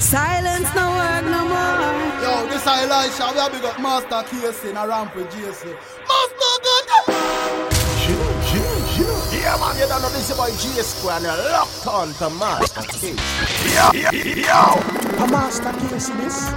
Silence no work no more. Yo, this Elisha, we have got Master Casey in a ramp with Jason. Master God! Chill, chill, chill. Yeah, man, you don't know this about J Square and you're locked on to Master Casey. Yo, yo, yo. Master Casey, this.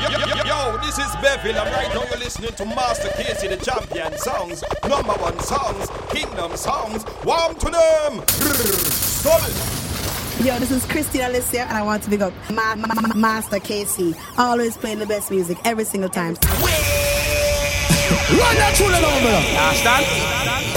Yo, yo, yo, yo, this is Beville, and right now you're listening to Master Casey, the champion songs, number one songs, kingdom songs, warm to them! Solid! Yo, this is Christina Alicia, and I want to pick up my, Master Casey. Always playing the best music every single time. Run that the number.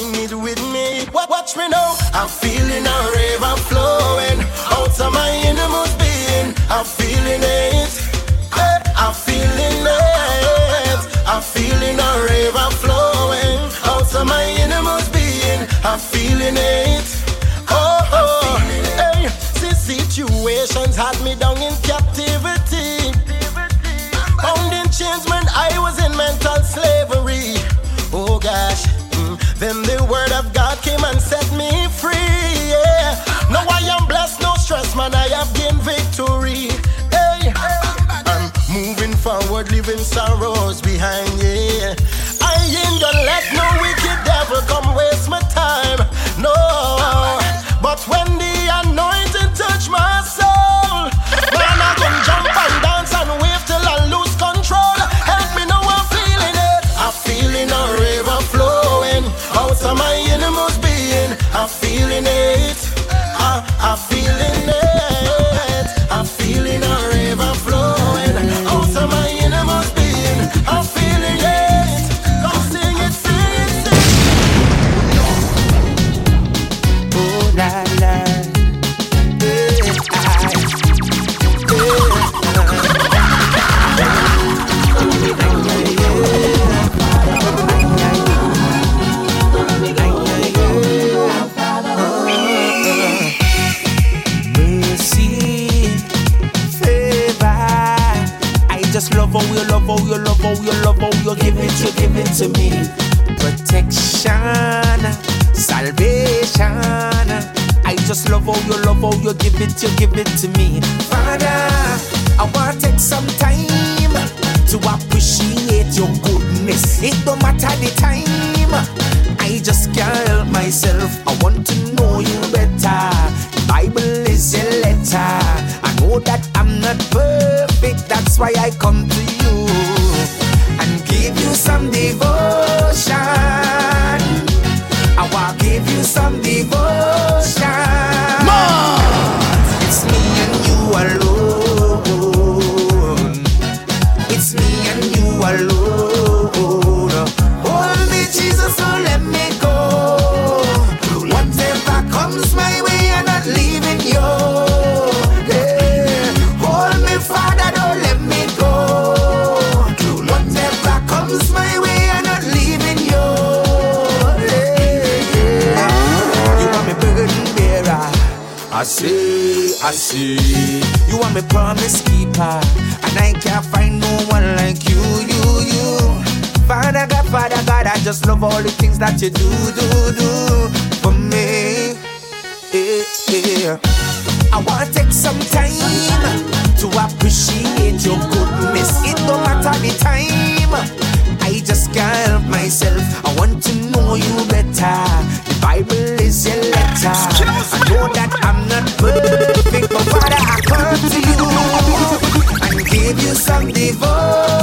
Sing it with me. Watch me now. I'm feeling a river flowing out of my innermost being. I'm feeling it. I'm feeling it. I'm feeling a river flowing out of my innermost being. I'm feeling it. Oh, oh. Hey, see, situations had me down in captivity. Bound in chains when I was in mental slavery. Oh gosh. Then the word of God came and set me free. Yeah. Now I am blessed, no stress, man. I have gained victory. Hey. I'm moving forward, leaving sorrows behind. Yeah. It, you give it to me. Father, I want to take some time to appreciate your goodness. It don't matter the time. I just can't help myself. I want to know you better. The Bible is a letter. I know that I'm not perfect. That's why I come to you I see, I see. You are my promise keeper, and I can't find no one like you, you, you. Father God, Father God, I just love all the things that you do, do, do for me. Yeah, yeah. I wanna take some time to appreciate your goodness. It don't matter the time. I just can't help myself. I want to know you better. The Bible is your letter. Perfect, but Father, I come to you and give you some devotion.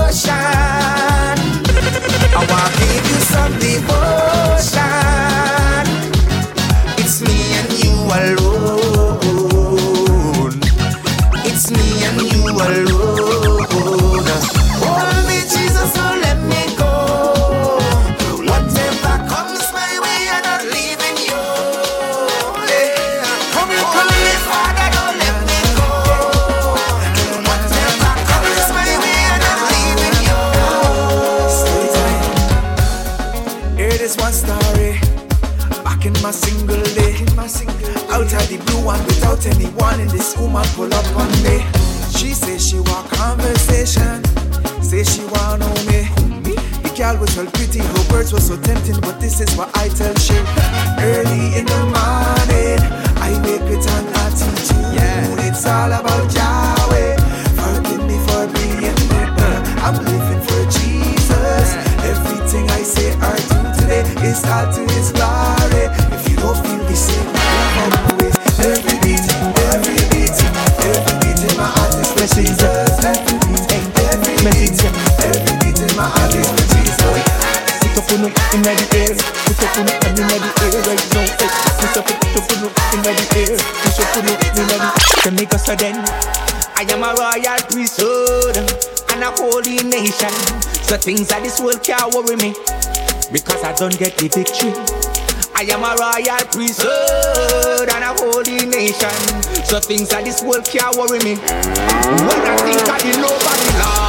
Woman pull up on me. She say she want conversation. Say she want know me. The girl was so pretty, her words were so tempting, but this is what I tell she. Early in the morning, I wake with an attitude. Yeah. It's all about Yahweh. Forgive me for being bitter. I'm living for Jesus. Everything I say or do today is all to His glory. If you don't feel the same, In the air, put on in the air right now. eh. Put on in the air, put on in the sudden. I am a royal priesthood and a holy nation. So things of this world can't worry me because I don't get the victory. I am a royal priesthood and a holy nation. So things of this world can't worry me. When I think of the love of the Lord,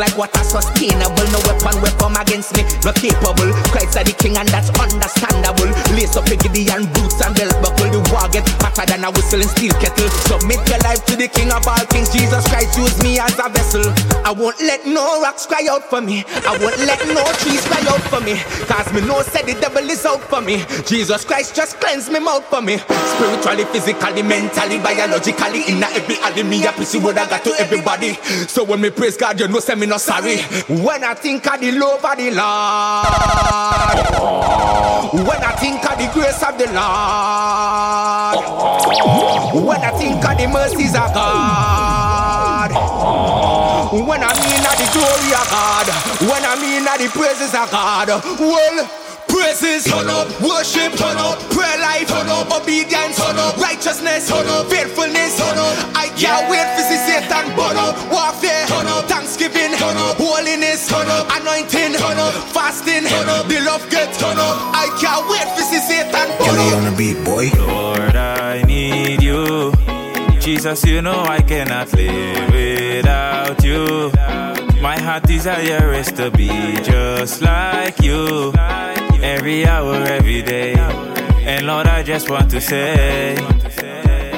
like water sustainable. No weapon come against me, not capable. Christ are the king and that's understandable. Lace up a Gideon boots and belt buckle. The war get hotter than a whistling steel kettle. Submit your life to the king of all. Jesus Christ use me as a vessel. I won't let no rocks cry out for me. I won't let no trees cry out for me. Cause me know said the devil is out for me. Jesus Christ just cleanse me mouth for me. Spiritually, physically, mentally, biologically. In every alley, me a pussy what I got to everybody. So when me praise God, you know say me no sorry. When I think of the love of the Lord, when I think of the grace of the Lord, when I think of the mercies of God, when I mean of the glory of God, when I mean of the praises of God, well. Praises, turn up, worship, turn up, prayer life, turn up, obedience, turn up, righteousness, turn up, faithfulness, turn up. I can't wait to see Satan burn up, warfare, turn up, thanksgiving, turn up, holiness, turn up, anointing, turn up, fasting, turn up, the love get, turn up. I can't wait to see Satan burn Kelly up. on the beat, boy. Lord, I need you. Jesus, you know I cannot live without you. My heart desire is to be just like you. Every hour, every day. And Lord, I just want to say,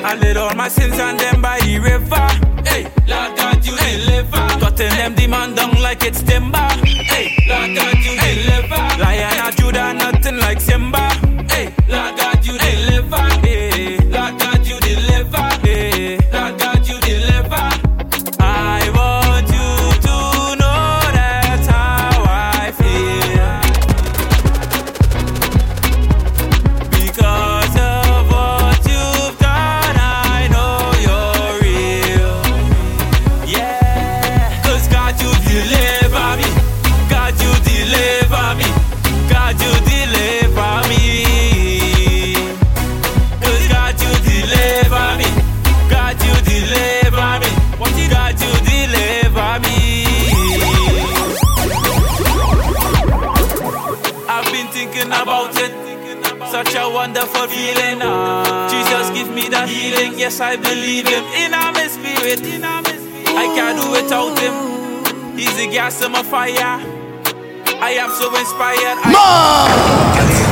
I laid all my sins on them by the river. Hey, Lord God, you deliver. Cutting them demand down like it's timber. Hey, Lord God, you deliver. Lion of Judah, nothing like Simba. Hey, Lord God, I am so inspired. Jesus,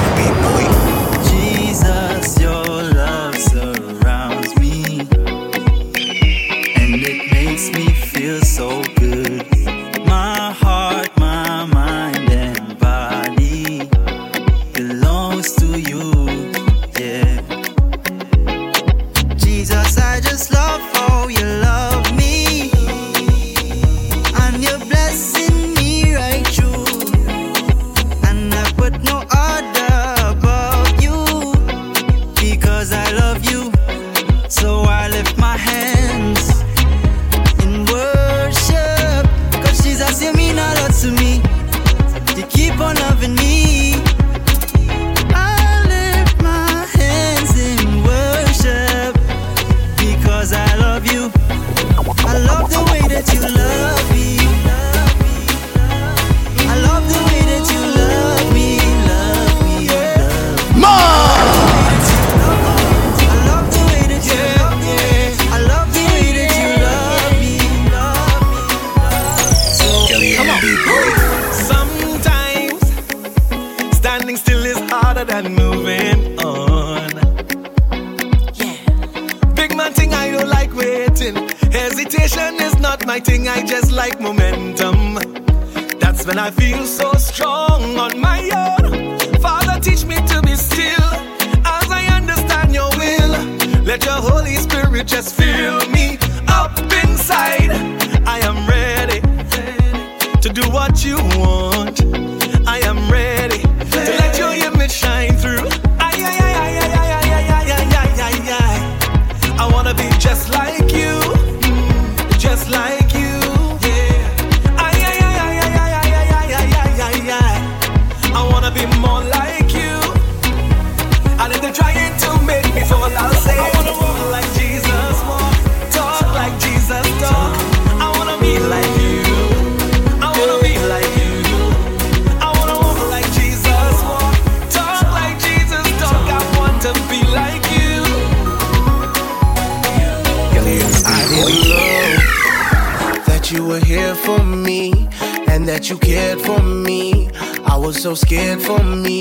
Hesitation is not my thing, I just like momentum. That's when I feel so strong on my own. Father, teach me to be still as I understand your will. Let your Holy Spirit just fill me up inside. I am ready. to do what you want. So scared for me,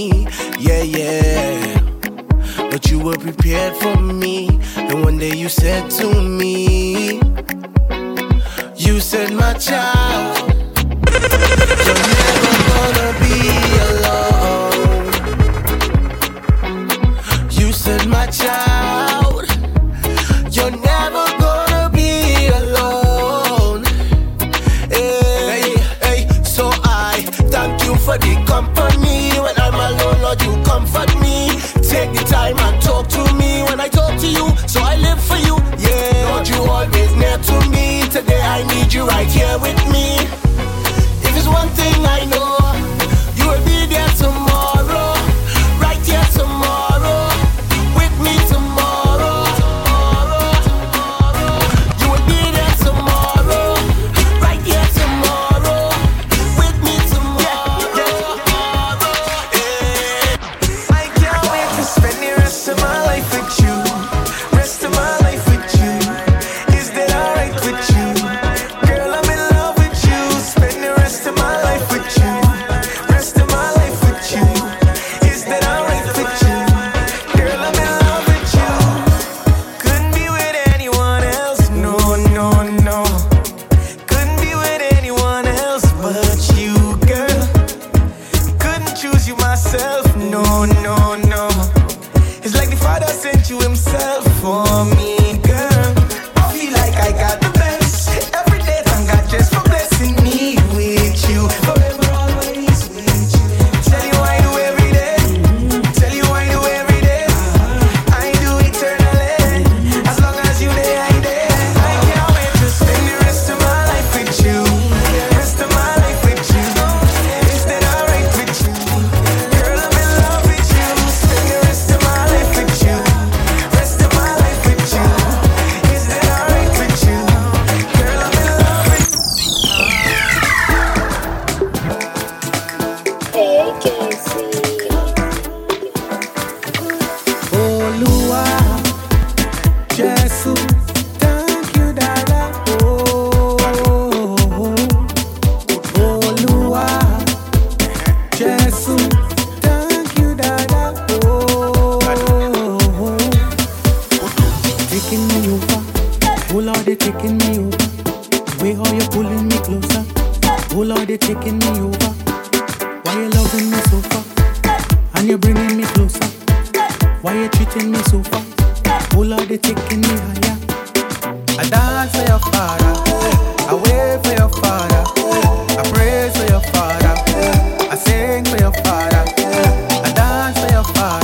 bye.